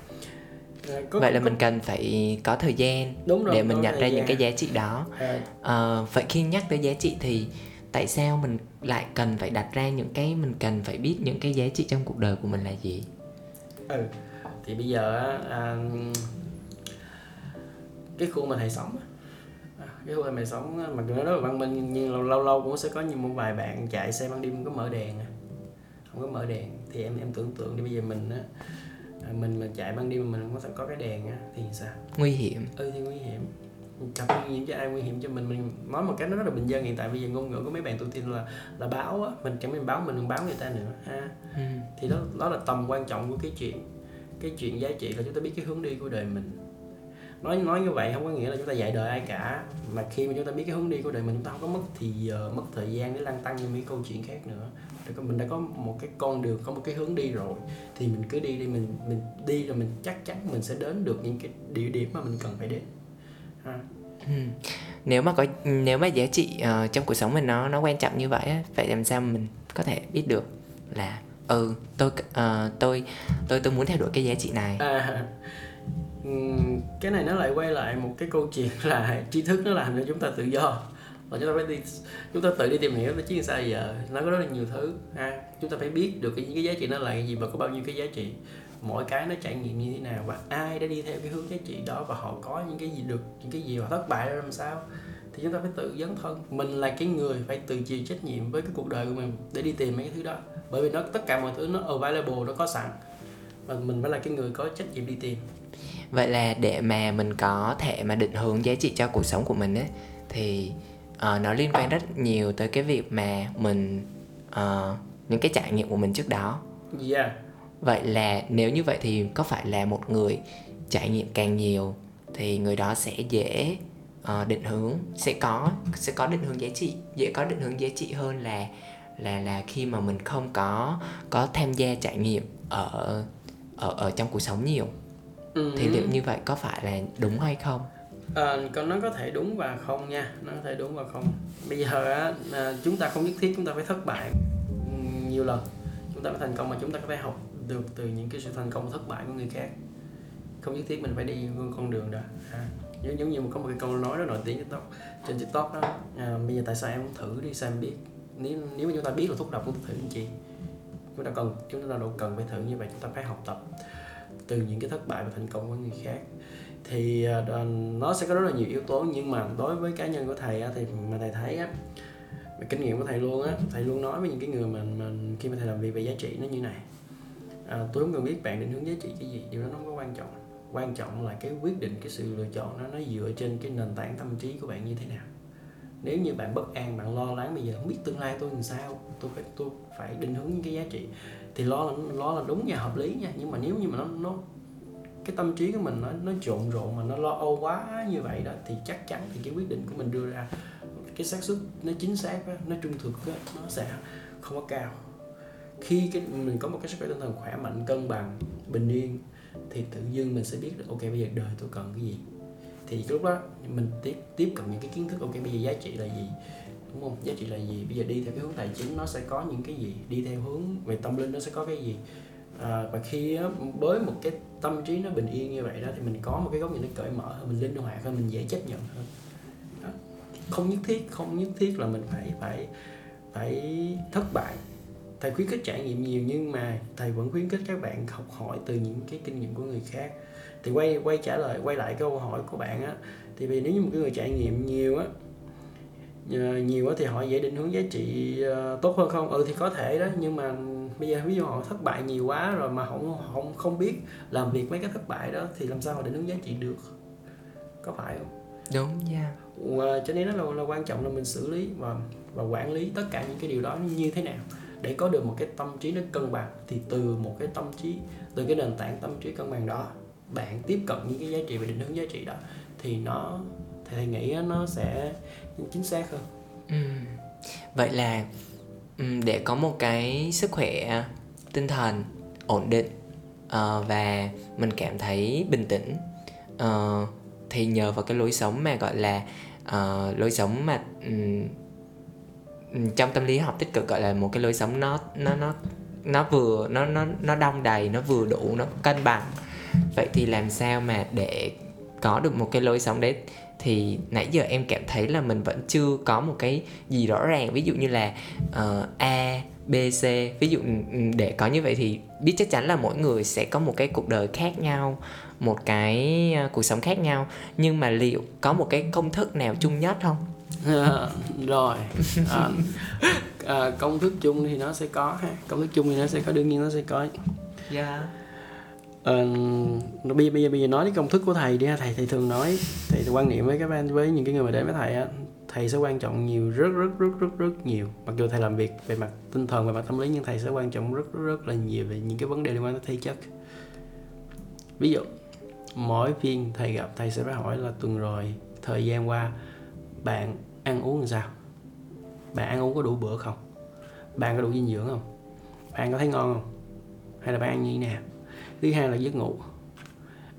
có, vậy là có... mình cần phải có thời gian Đúng rồi, để mình nhận ra những cái giá trị đó. À. à, vậy khi nhắc tới giá trị thì tại sao mình lại cần phải đặt ra những cái mình cần phải biết những cái giá trị trong cuộc đời của mình là gì? Ừ thì bây giờ à, cái khu mà thầy sống à, cái khu thầy sống mặc dù nó rất là văn minh nhưng lâu lâu, lâu cũng sẽ có như một vài bạn chạy xe ban đêm không có mở đèn không có mở đèn. Thì em em tưởng tượng đi bây giờ mình á mình mà chạy ban đêm mà mình không có cái đèn á thì sao? Nguy hiểm. Ừ thì nguy hiểm. Gặp nguy hiểm cho ai nguy hiểm cho mình? Mình nói một cái nó rất là bình dân hiện tại. Bây giờ ngôn ngữ của mấy bạn tôi tin là là báo á. Mình chẳng mình báo mình đừng báo người ta nữa ha. Ừ. thì đó đó là tầm quan trọng của cái chuyện cái chuyện giá trị là chúng ta biết cái hướng đi của đời mình nói nói như vậy không có nghĩa là chúng ta dạy đời ai cả. Mà khi mà chúng ta biết cái hướng đi của đời mình chúng ta không có mất thì giờ mất thời gian để lăn tăng như mấy câu chuyện khác nữa. Mình đã có một cái con đường có một cái hướng đi rồi. Thì mình cứ đi đi mình mình đi rồi mình chắc chắn mình sẽ đến được những cái địa điểm mà mình cần phải đến. Ha. Ừ. nếu mà có nếu mà giá trị uh, trong cuộc sống mình nó nó quan trọng như vậy á vậy làm sao mình có thể biết được là ừ tôi uh, tôi tôi tôi muốn theo đuổi cái giá trị này? À, cái này nó lại quay lại một cái câu chuyện là tri thức nó làm cho chúng ta tự do. Và chúng ta phải đi chúng ta tự đi tìm hiểu chứ sao giờ nó có rất là nhiều thứ ha. Chúng ta phải biết được cái, cái giá trị nó là cái gì và có bao nhiêu cái giá trị. Mỗi cái nó trải nghiệm như thế nào và ai đã đi theo cái hướng giá trị đó và họ có những cái gì được những cái gì họ thất bại ra làm sao. Thì chúng ta phải tự dấn thân. Mình là cái người phải tự chịu trách nhiệm với cái cuộc đời của mình để đi tìm mấy cái thứ đó. Bởi vì nó tất cả mọi thứ nó available nó có sẵn. Và mình phải là cái người có trách nhiệm đi tìm vậy là để mà mình có thể mà định hướng giá trị cho cuộc sống của mình ấy thì uh, nó liên quan rất nhiều tới cái việc mà mình uh, những cái trải nghiệm của mình trước đó. Yeah. Vậy là nếu như vậy thì có phải là một người trải nghiệm càng nhiều thì người đó sẽ dễ uh, định hướng sẽ có sẽ có định hướng giá trị dễ có định hướng giá trị hơn là là là khi mà mình không có có tham gia trải nghiệm ở ở ở trong cuộc sống nhiều ừ. thì liệu như vậy có phải là đúng hay không? À, nó có thể đúng và không nha. Nó có thể đúng và không. Bây giờ á à, chúng ta không nhất thiết chúng ta phải thất bại nhiều lần. Chúng ta phải thành công mà chúng ta có thể học được từ những cái sự thành công thất bại của người khác. Không nhất thiết mình phải đi con đường đó. À, giống, giống như có một cái câu nói rất nổi tiếng tiktok trên tiktok đó. À, bây giờ tại sao em không thử đi sao em biết. Nếu nếu mà chúng ta biết là thuốc độc ta thử làm chi? Chúng ta cần chúng ta đâu cần phải thử như vậy chúng ta phải học tập từ những cái thất bại và thành công của người khác. Thì à, nó sẽ có rất là nhiều yếu tố nhưng mà đối với cá nhân của thầy á, thì mà thầy thấy á về kinh nghiệm của thầy luôn á thầy luôn nói với những cái người mà, mình khi mà thầy làm việc về giá trị nó như này. À, tôi không cần biết bạn định hướng giá trị cái gì điều đó nó không có quan trọng. Quan trọng là cái quyết định cái sự lựa chọn nó nó dựa trên cái nền tảng tâm trí của bạn như thế nào nếu như bạn bất an bạn lo lắng bây giờ không biết tương lai tôi làm sao tôi phải tôi phải định hướng những cái giá trị thì lo là lo là đúng và hợp lý nha. Nhưng mà nếu như mà nó nó cái tâm trí của mình nó nó trộn rộn mà nó lo âu quá như vậy đó thì chắc chắn thì cái quyết định của mình đưa ra cái xác suất nó chính xác đó, nó trung thực đó, nó sẽ không có cao. Khi cái mình có một cái sức khỏe tinh thần khỏe mạnh cân bằng bình yên thì tự dưng mình sẽ biết được ok bây giờ đời tôi cần cái gì thì lúc đó mình tiếp tiếp cận những cái kiến thức ok bây giờ giá trị là gì? Đúng không? Giá trị là gì? Bây giờ đi theo cái hướng tài chính nó sẽ có những cái gì? Đi theo hướng về tâm linh nó sẽ có cái gì? À, và khi á, với một cái tâm trí nó bình yên như vậy đó thì mình có một cái góc nhìn nó cởi mở hơn mình linh hoạt hơn mình dễ chấp nhận hơn. Đó. không nhất thiết không nhất thiết là mình phải phải phải thất bại. Thầy khuyến khích trải nghiệm nhiều nhưng mà thầy vẫn khuyến khích các bạn học hỏi từ những cái kinh nghiệm của người khác thì quay quay trả lời quay lại câu hỏi của bạn á. Thì vì nếu như một cái người trải nghiệm nhiều á ờ, nhiều á thì họ dễ định hướng giá trị uh, tốt hơn không? Ừ thì có thể đó nhưng mà bây giờ ví dụ họ thất bại nhiều quá rồi mà không không không biết làm việc mấy cái thất bại đó thì làm sao họ định hướng giá trị được? Có phải không? Đúng nha và cho nên nó là, là quan trọng là mình xử lý và và quản lý tất cả những cái điều đó như thế nào để có được một cái tâm trí nó cân bằng. Thì từ một cái tâm trí từ cái nền tảng tâm trí cân bằng đó bạn tiếp cận những cái giá trị và định hướng giá trị đó, thì nó, thì thầy nghĩ nó sẽ chính xác hơn ừ. vậy là ừ, để có một cái sức khỏe tinh thần ổn định ờ, và mình cảm thấy bình tĩnh ờ, thì nhờ vào cái lối sống mà, gọi là ờ, lối sống mà ừ, ừ, trong tâm lý học tích cực, gọi là một cái lối sống nó nó nó nó vừa, nó nó nó đong đầy, nó vừa đủ, nó cân bằng vậy thì làm sao mà để có được một cái lối sống đấy? Thì nãy giờ em cảm thấy là mình vẫn chưa có một cái gì rõ ràng. Ví dụ như là uh, a b c. Ví dụ để có như vậy thì biết chắc chắn là mỗi người sẽ có một cái cuộc đời khác nhau một cái uh, cuộc sống khác nhau. Nhưng mà liệu có một cái công thức nào chung nhất không? Rồi à, à, công thức chung thì nó sẽ có ha. Công thức chung thì nó sẽ có đương nhiên nó sẽ có. Yeah dạ uh, bây, bây, giờ, bây giờ nói cái công thức của thầy đi ha. Thầy thầy thường nói thầy quan niệm với các bạn với những cái người mà đến với thầy á thầy sẽ quan trọng nhiều rất rất rất rất rất nhiều. Mặc dù thầy làm việc về mặt tinh thần về mặt tâm lý nhưng thầy sẽ quan trọng rất rất, rất là nhiều về những cái vấn đề liên quan tới thể chất. Ví dụ mỗi phiên thầy gặp thầy sẽ phải hỏi là tuần rồi thời gian qua bạn ăn uống làm sao? Bạn ăn uống có đủ bữa không? Bạn có đủ dinh dưỡng không? Bạn có thấy ngon không? Hay là bạn ăn như thế nào? Thứ hai là giấc ngủ.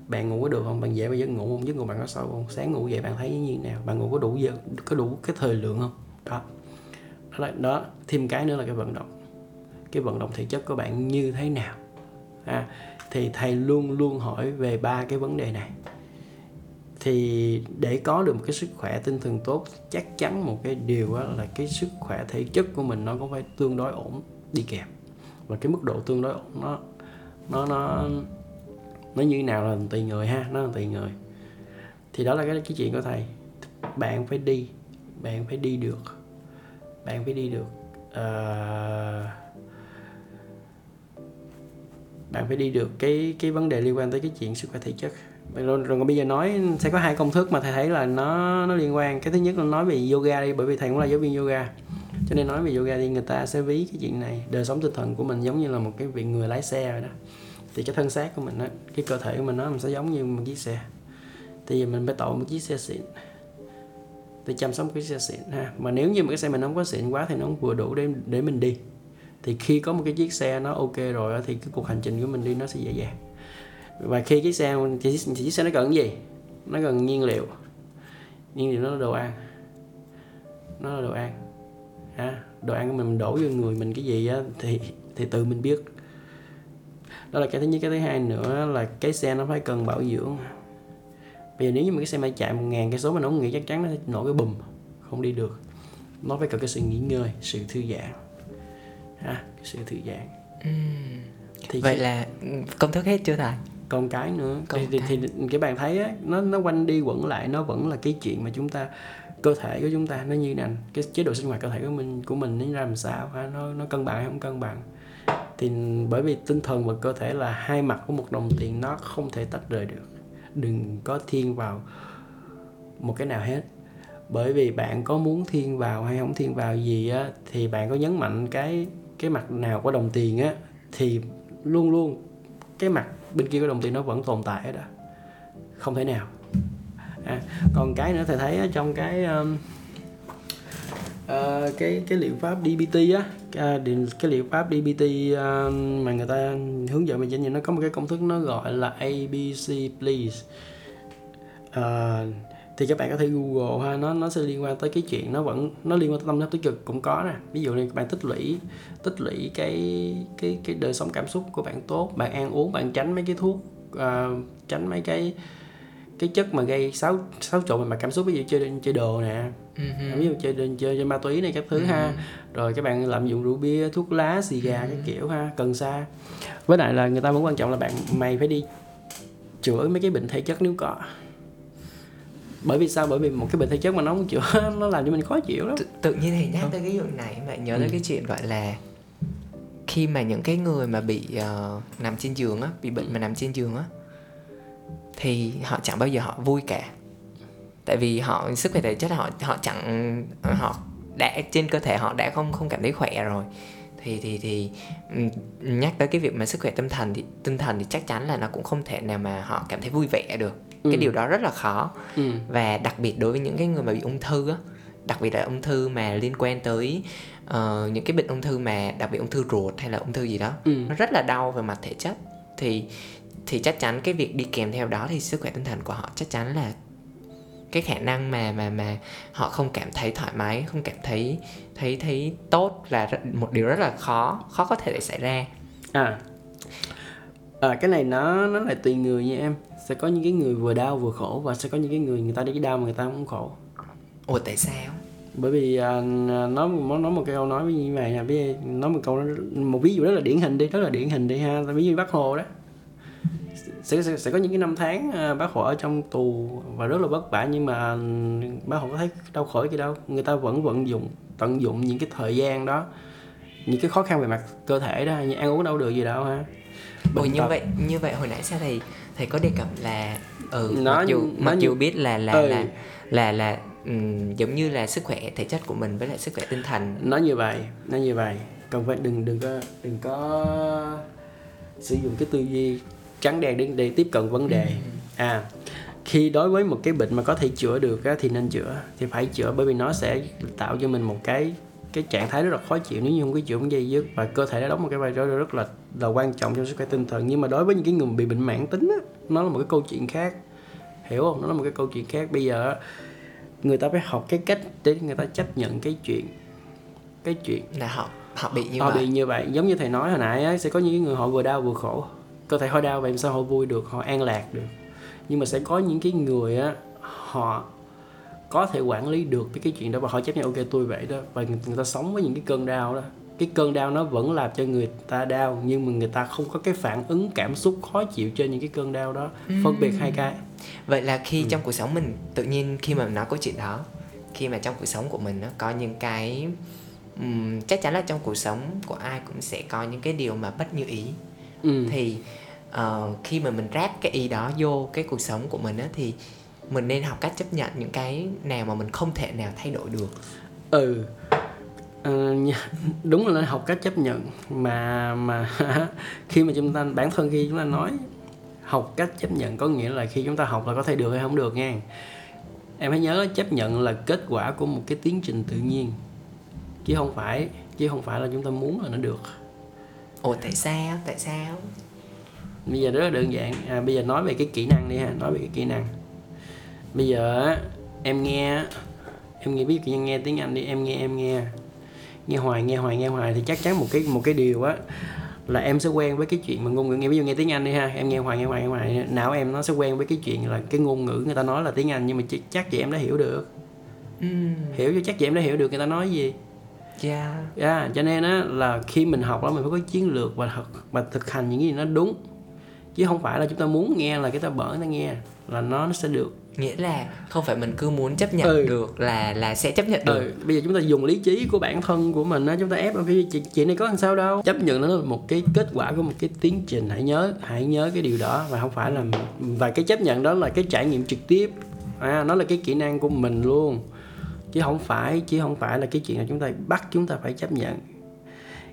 Bạn ngủ có được không? Bạn dễ vào giấc ngủ không? Giấc ngủ bạn có sâu không? Sáng ngủ dậy bạn thấy như thế nào? Bạn ngủ có đủ giờ có đủ cái thời lượng không? Đó. Đó, là, đó. thêm cái nữa là cái vận động. Cái vận động thể chất của bạn như thế nào? À, thì thầy luôn luôn hỏi về ba cái vấn đề này. Thì để có được một cái sức khỏe tinh thần tốt chắc chắn một cái điều đó là cái sức khỏe thể chất của mình nó cũng phải tương đối ổn đi kèm. Và cái mức độ tương đối ổn nó nó nó nó như nào là tùy người ha nó là tùy người. Thì đó là cái cái chuyện của thầy. Bạn phải đi bạn phải đi được. Bạn phải đi được uh, bạn phải đi được cái cái vấn đề liên quan tới cái chuyện sức khỏe thể chất. Rồi, rồi bây giờ nói sẽ có hai công thức mà thầy thấy là nó nó liên quan. Cái thứ nhất là nói về yoga đi bởi vì thầy cũng là giáo viên yoga cho nên nói về yoga thì người ta sẽ ví cái chuyện này. Đời sống tinh thần của mình giống như là một cái vị người lái xe rồi đó. Thì cái thân xác của mình á cái cơ thể của mình nó mình sẽ giống như một chiếc xe. Thì mình phải tạo một chiếc xe xịn. Thì chăm sóc cái xe xịn ha. Mà nếu như một cái xe mình không có xịn quá thì nó không vừa đủ để để mình đi. Thì khi có một cái chiếc xe nó ok rồi thì cái cuộc hành trình của mình đi nó sẽ dễ dàng. Và khi cái xe thì, thì chiếc xe nó cần cái gì? Nó cần nhiên liệu. Nhiên liệu nó là đồ ăn. Nó là đồ ăn ha đồ ăn của mình đổ vô người mình cái gì á thì thì tự mình biết. Đó là cái thứ nhất. Cái thứ hai nữa là cái xe nó phải cần bảo dưỡng. Bây giờ nếu như mà cái xe máy chạy một ngàn cái số mà nó không nghĩ chắc chắn nó nổ cái bùm không đi được. Nó phải cần cái sự nghỉ ngơi sự thư giãn. Ha cái sự thư giãn. Uhm. thì vậy là công thức hết chưa thầy? Còn cái nữa. Thì, thì, thì cái bạn thấy á nó nó quanh đi quẩn lại nó vẫn là cái chuyện mà chúng ta cơ thể của chúng ta nó như nè, cái chế độ sinh hoạt cơ thể của mình của mình nó ra làm sao ha nó nó cân bằng hay không cân bằng. Thì bởi vì tinh thần và cơ thể là hai mặt của một đồng tiền nó không thể tách rời được. Đừng có thiên vào một cái nào hết. Bởi vì bạn có muốn thiên vào hay không thiên vào gì á thì bạn có nhấn mạnh cái cái mặt nào của đồng tiền á thì luôn luôn cái mặt bên kia của đồng tiền nó vẫn tồn tại đó không thể nào à, còn cái nữa thầy thấy trong cái um, uh, cái cái liệu pháp DBT á à, cái, cái liệu pháp DBT uh, um, mà người ta hướng dẫn mình chánh nó có một cái công thức nó gọi là ABC please. Uh, thì các bạn có thể google ha nó nó sẽ liên quan tới cái chuyện nó vẫn nó liên quan tới tâm lý tích cực cũng có nè. Ví dụ như các bạn tích lũy tích lũy cái cái cái đời sống cảm xúc của bạn tốt bạn ăn uống bạn tránh mấy cái thuốc uh, tránh mấy cái cái chất mà gây xáo xáo trộn về mặt cảm xúc ví dụ chơi chơi đồ nè uh-huh. ví dụ chơi chơi chơi ma túy này các thứ uh-huh. ha rồi các bạn lạm dụng rượu bia thuốc lá xì gà uh-huh. cái kiểu ha cần sa với lại là người ta vẫn quan trọng là bạn mày phải đi chữa mấy cái bệnh thể chất nếu có bởi vì sao bởi vì một cái bệnh thể chất mà nó không chữa nó làm cho mình khó chịu lắm tự, tự nhiên thì nhắc tới cái vụ này mà nhớ tới ừ. cái chuyện gọi là khi mà những cái người mà bị uh, nằm trên giường á bị bệnh mà nằm trên giường á thì họ chẳng bao giờ họ vui cả tại vì họ sức khỏe thể chất họ họ chẳng họ đã trên cơ thể họ đã không không cảm thấy khỏe rồi thì thì thì nhắc tới cái việc mà sức khỏe tâm thần thì tinh thần thì chắc chắn là nó cũng không thể nào mà họ cảm thấy vui vẻ được ừ. cái điều đó rất là khó ừ. và đặc biệt đối với những cái người mà bị ung thư á đặc biệt là ung thư mà liên quan tới uh, những cái bệnh ung thư mà đặc biệt ung thư ruột hay là ung thư gì đó ừ. nó rất là đau về mặt thể chất thì thì chắc chắn cái việc đi kèm theo đó thì sức khỏe tinh thần của họ chắc chắn là cái khả năng mà mà mà họ không cảm thấy thoải mái không cảm thấy thấy thấy tốt là một điều rất là khó khó có thể để xảy ra. À. À, cái này nó nó lại tùy người nha em. Sẽ có những cái người vừa đau vừa khổ và sẽ có những cái người người ta đi cái đau mà người ta không khổ. Ủa tại sao? Bởi vì à, nói nói một cái câu nói như vậy nha ví nói một câu một ví dụ rất là điển hình đi rất là điển hình đi ha. Ví dụ bác hồ đó sẽ, sẽ sẽ có những cái năm tháng à, bác hồ ở trong tù và rất là vất vả nhưng mà bác hồ có thấy đau khổ gì đâu. Người ta vẫn vận dụng tận dụng những cái thời gian đó những cái khó khăn về mặt cơ thể đó như ăn uống đâu được gì đâu ha. Ồ như vậy như vậy hồi nãy sao thầy thầy có đề cập là ừ nó, mặc dù nó mặc dù biết là là ừ. là là là um, giống như là sức khỏe thể chất của mình với lại sức khỏe tinh thần. Nó như vậy nó như vậy. Còn phải đừng đừng có đừng có sử dụng cái tư duy trắng đen để, để tiếp cận vấn đề. Ừ. à khi đối với một cái bệnh mà có thể chữa được á, thì nên chữa thì phải chữa bởi vì nó sẽ tạo cho mình một cái cái trạng thái rất là khó chịu nếu như không có chữa dây dứt và cơ thể đã đóng một cái vai trò rất là là quan trọng trong sức khỏe tinh thần. Nhưng mà đối với những cái người bị bệnh mãn tính á, nó là một cái câu chuyện khác. Hiểu không? Nó là một cái câu chuyện khác. Bây giờ người ta phải học cái cách để người ta chấp nhận cái chuyện cái chuyện là họ họ bị như họ vậy. bị như vậy. Giống như thầy nói hồi nãy á, sẽ có những người họ vừa đau vừa khổ cơ thể họ đau vậy sao họ vui được họ an lạc được. Nhưng mà sẽ có những cái người á họ có thể quản lý được cái chuyện đó và họ chấp nhận ok tôi vậy đó. Và người, người ta sống với những cái cơn đau đó. Cái cơn đau nó vẫn làm cho người ta đau nhưng mà người ta không có cái phản ứng cảm xúc khó chịu trên những cái cơn đau đó. Phân biệt hai cái. Vậy là khi ừ. trong cuộc sống mình tự nhiên khi mà nói câu chuyện đó khi mà trong cuộc sống của mình nó có những cái um, chắc chắn là trong cuộc sống của ai cũng sẽ có những cái điều mà bất như ý ừ. thì uh, khi mà mình ráp cái ý đó vô cái cuộc sống của mình á thì mình nên học cách chấp nhận những cái nào mà mình không thể nào thay đổi được. Ừ. Uh, đúng là nên học cách chấp nhận mà mà khi mà chúng ta bản thân khi chúng ta nói học cách chấp nhận có nghĩa là khi chúng ta học là có thể được hay không được nha. Em hãy nhớ chấp nhận là kết quả của một cái tiến trình tự nhiên. Chứ không phải chứ không phải là chúng ta muốn là nó được ồ tại sao? Tại sao? Bây giờ rất là đơn giản. À, bây giờ nói về cái kỹ năng đi ha. Nói về cái kỹ năng. Bây giờ em nghe em nghe biết nghe tiếng anh đi. Em nghe em nghe. Nghe hoài nghe hoài nghe hoài thì chắc chắn một cái một cái điều á là em sẽ quen với cái chuyện mà ngôn ngữ nghe. Ví dụ nghe tiếng anh đi ha. Em nghe hoài nghe hoài nghe hoài. Não em nó sẽ quen với cái chuyện là cái ngôn ngữ người ta nói là tiếng anh nhưng mà chắc, chắc chị em đã hiểu được. Mm. hiểu cho chắc chị em đã hiểu được người ta nói gì yeah. yeah, cho nên á là khi mình học đó mình phải có chiến lược và thực và thực hành những cái gì nó đúng chứ không phải là chúng ta muốn nghe là cái ta bở ta nghe là nó nó sẽ được nghĩa là không phải mình cứ muốn chấp nhận ừ. được là là sẽ chấp nhận được ừ. bây giờ chúng ta dùng lý trí của bản thân của mình á chúng ta ép cái chuyện, chuyện này có làm sao đâu chấp nhận nó là một cái kết quả của một cái tiến trình hãy nhớ hãy nhớ cái điều đó và không phải là và cái chấp nhận đó là cái trải nghiệm trực tiếp à, nó là cái kỹ năng của mình luôn chứ không phải chứ không phải là cái chuyện là chúng ta bắt chúng ta phải chấp nhận.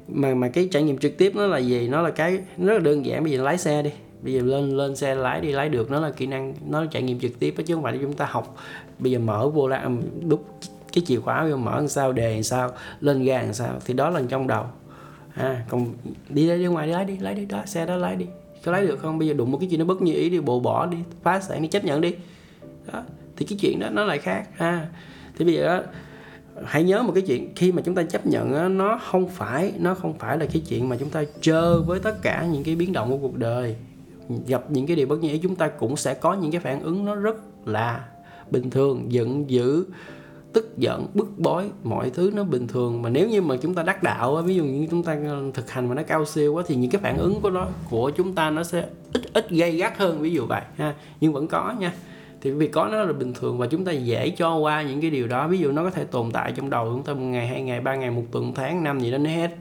Mà mà cái trải nghiệm trực tiếp nó là gì? Nó là cái rất là đơn giản. Bây giờ lái xe đi. Bây giờ lên lên xe lái đi lái được. Nó là kỹ năng nó là trải nghiệm trực tiếp đó, chứ không phải là chúng ta học. Bây giờ mở vô la um, đúc cái chìa khóa vô mở làm sao đề làm sao lên ga làm sao thì đó là trong đầu. À, còn đi ra đi ngoài đi lái đi lái đi đó xe đó lái đi. Có lái được không? Bây giờ đụng một cái chuyện nó bất như ý đi bộ bỏ đi phá sản đi chấp nhận đi. Đó thì cái chuyện đó nó lại khác. Ha thì bây giờ đó, hãy nhớ một cái chuyện khi mà chúng ta chấp nhận đó, nó không phải nó không phải là cái chuyện mà chúng ta chơi với tất cả những cái biến động của cuộc đời. Gặp những cái điều bất như ý chúng ta cũng sẽ có những cái phản ứng nó rất là bình thường giận dữ tức giận bức bối mọi thứ nó bình thường. Mà nếu như mà chúng ta đắc đạo ví dụ như chúng ta ờ, thực hành mà nó cao siêu quá thì những cái phản ứng của nó của chúng ta nó sẽ ít ít gây gắt hơn ví dụ vậy ha. Nhưng vẫn có nha thì việc có nó là bình thường và chúng ta dễ cho qua những cái điều đó. Ví dụ nó có thể tồn tại trong đầu chúng ta một ngày hai ngày ba ngày một tuần tháng năm gì đó nó hết.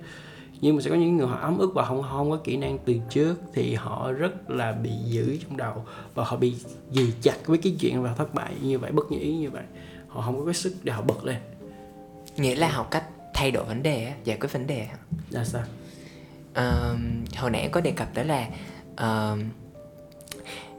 Nhưng mà sẽ có những người họ ấm ức và không không có kỹ năng từ trước thì họ rất là bị giữ trong đầu và họ bị dì chặt với cái chuyện và thất bại như vậy bất như ý như vậy. Họ không có cái sức để họ bật lên. Nghĩa là học cách thay đổi vấn đề giải quyết vấn đề là sao? Ờ, hồi nãy có đề cập đó là ờ,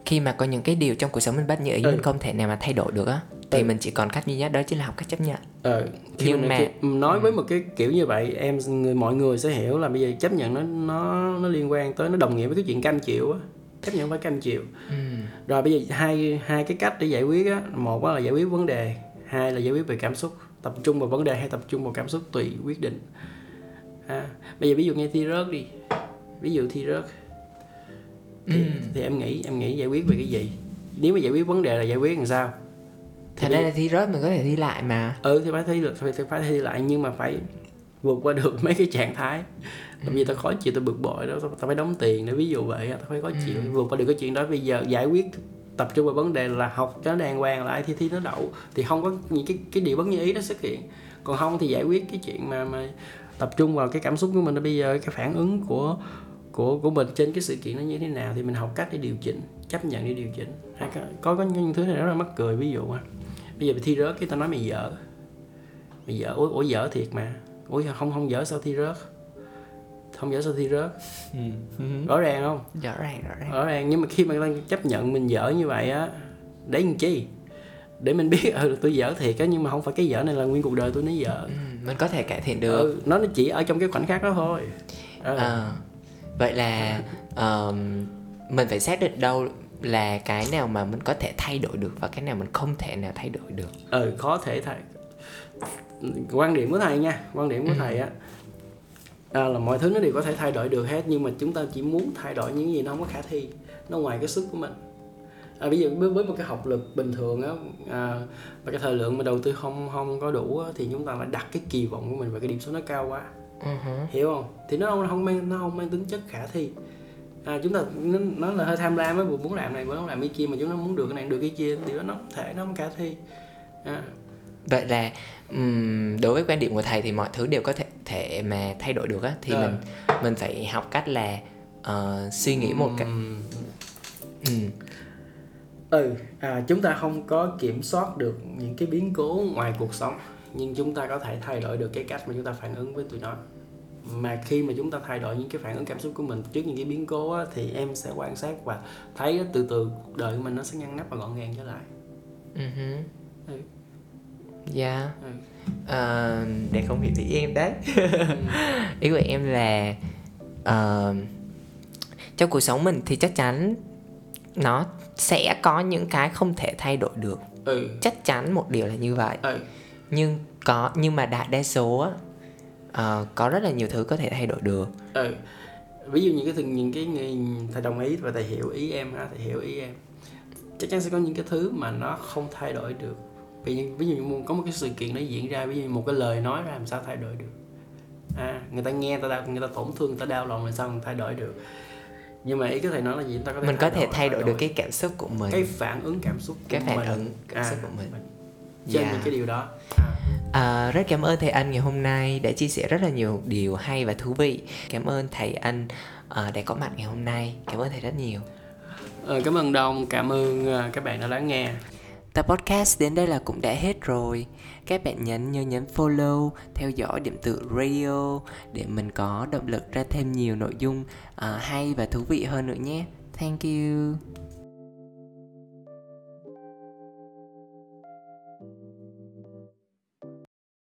khi mà có những cái điều trong cuộc sống mình bất như ý Ừ. mình không thể nào mà thay đổi được á thì Ừ. mình chỉ còn cách duy nhất đó chính là học cách chấp nhận ờ khi Nhưng mà, khi nói với một cái kiểu như vậy em người mọi người sẽ hiểu là bây giờ chấp nhận nó nó nó liên quan tới nó đồng nghĩa với cái chuyện cam chịu á chấp nhận phải cam chịu ừ. rồi bây giờ hai hai cái cách để giải quyết á một là giải quyết vấn đề hai là giải quyết về cảm xúc tập trung vào vấn đề hay tập trung vào cảm xúc tùy quyết định à, bây giờ ví dụ nghe thi rớt đi ví dụ thi rớt thì, thì em nghĩ em nghĩ giải quyết về cái gì? Nếu mà giải quyết vấn đề là giải quyết làm sao? Ra giờ- là thi rớt mình có thể thi lại mà. Ừ thì phải thi được phải, phải thi lại nhưng mà phải vượt qua được mấy cái trạng thái. Tại vì tao khó chịu tao bực bội đó tao, tao phải đóng tiền để ví dụ vậy tao phải khó chịu vượt qua được cái chuyện đó. Bây giờ giải quyết tập trung vào vấn đề là học cho nó đàng hoàng lại thì thi nó đậu thì không có những cái cái điều bất như ý nó xuất hiện. Còn không thì giải quyết cái chuyện mà mà tập trung vào cái cảm xúc của mình. Bây giờ cái phản ứng của của của mình trên cái sự kiện nó như thế nào thì mình học cách để điều chỉnh chấp nhận để điều chỉnh. Hay có có, có những thứ này rất là mắc cười ví dụ mà bây giờ mày thi rớt cái tao nói mày dở. Mày dở ủa, ủa dở thiệt mà. Ủa không không dở sao thi rớt? Không dở sao thi rớt? Rõ ràng không? Rõ ràng rõ ràng. Rõ ràng nhưng mà khi mà chấp nhận mình dở như vậy á để làm chi? Để mình biết ừ tôi dở thiệt á nhưng mà không phải cái dở này là nguyên cuộc đời tôi nó dở. Ừ, mình có thể cải thiện được. ừ, nó chỉ ở trong cái khoảnh khắc đó thôi. Ừ. Ờ, vậy là ờm, mình phải xác định đâu là cái nào mà mình có thể thay đổi được và cái nào mình không thể nào thay đổi được. Ừ khó thể thầy quan điểm của thầy nha quan điểm của thầy á. À, là mọi thứ nó đều có thể thay đổi được hết nhưng mà chúng ta chỉ muốn thay đổi những gì nó không có khả thi nó ngoài cái sức của mình. À, ví dụ với, với một cái học lực bình thường á à, và cái thời lượng mà đầu tư không không có đủ á, thì chúng ta lại đặt cái kỳ vọng của mình và cái điểm số nó cao quá uh hiểu không? Thì nó không không mang nó không mang tính chất khả thi. À, chúng ta nó, nó là hơi tham lam vừa muốn làm này muốn làm cái kia mà chúng nó muốn được cái này được cái kia thì nó không thể nó không khả thi. À, vậy là ừm, đối với quan điểm của thầy thì mọi thứ đều có thể thể mà thay đổi được á. Thì Ờ. mình mình phải học cách là ờ, suy nghĩ một cách ừ. ừ à, chúng ta không có kiểm soát được những cái biến cố ngoài cuộc sống nhưng chúng ta có thể thay đổi được cái cách mà chúng ta phản ứng với tụi nó. Mà khi mà chúng ta thay đổi những cái phản ứng cảm xúc của mình trước những cái biến cố á, thì em sẽ quan sát và thấy từ từ cuộc đời của mình nó sẽ ngăn nắp và gọn gàng trở lại. Uh Ừ. dạ. Ừ. Ờ, để không bị ý em đấy. Ý của em là ờ, trong cuộc sống mình thì chắc chắn nó sẽ có những cái không thể thay đổi được. Ừ. Chắc chắn một điều là như vậy. Ừ nhưng có nhưng mà đại đa số á ờ, có rất là nhiều thứ có thể thay đổi được. Ừ. Ví dụ những cái thường những cái người thầy đồng ý và thầy hiểu ý em ha thầy hiểu ý em chắc chắn sẽ có những cái thứ mà nó không thay đổi được. Ví dụ, ví dụ như có một cái sự kiện nó diễn ra ví dụ một cái lời nói ra làm sao thay đổi được. À người ta nghe người ta đau, người ta tổn thương người ta đau lòng làm sao mình thay đổi được. Nhưng mà ý cái thầy nói là gì? Ta có thể mình có thể thay đổi được cái cảm xúc của mình. Cái phản ứng cảm xúc của cái phản mình. ứng cảm À, xúc của mình trên Dạ. những cái điều đó À, rất cảm ơn thầy anh ngày hôm nay đã chia sẻ rất là nhiều điều hay và thú vị. Cảm ơn thầy anh à, đã có mặt ngày hôm nay. Cảm ơn thầy rất nhiều. ờ, cảm ơn đông cảm ơn ờ, các bạn đã lắng nghe Tập podcast đến đây là cũng đã hết rồi. Các bạn nhấn nhớ nhấn follow, theo dõi điểm tựa radio để mình có động lực ra thêm nhiều nội dung à, hay và thú vị hơn nữa nhé. Thank you.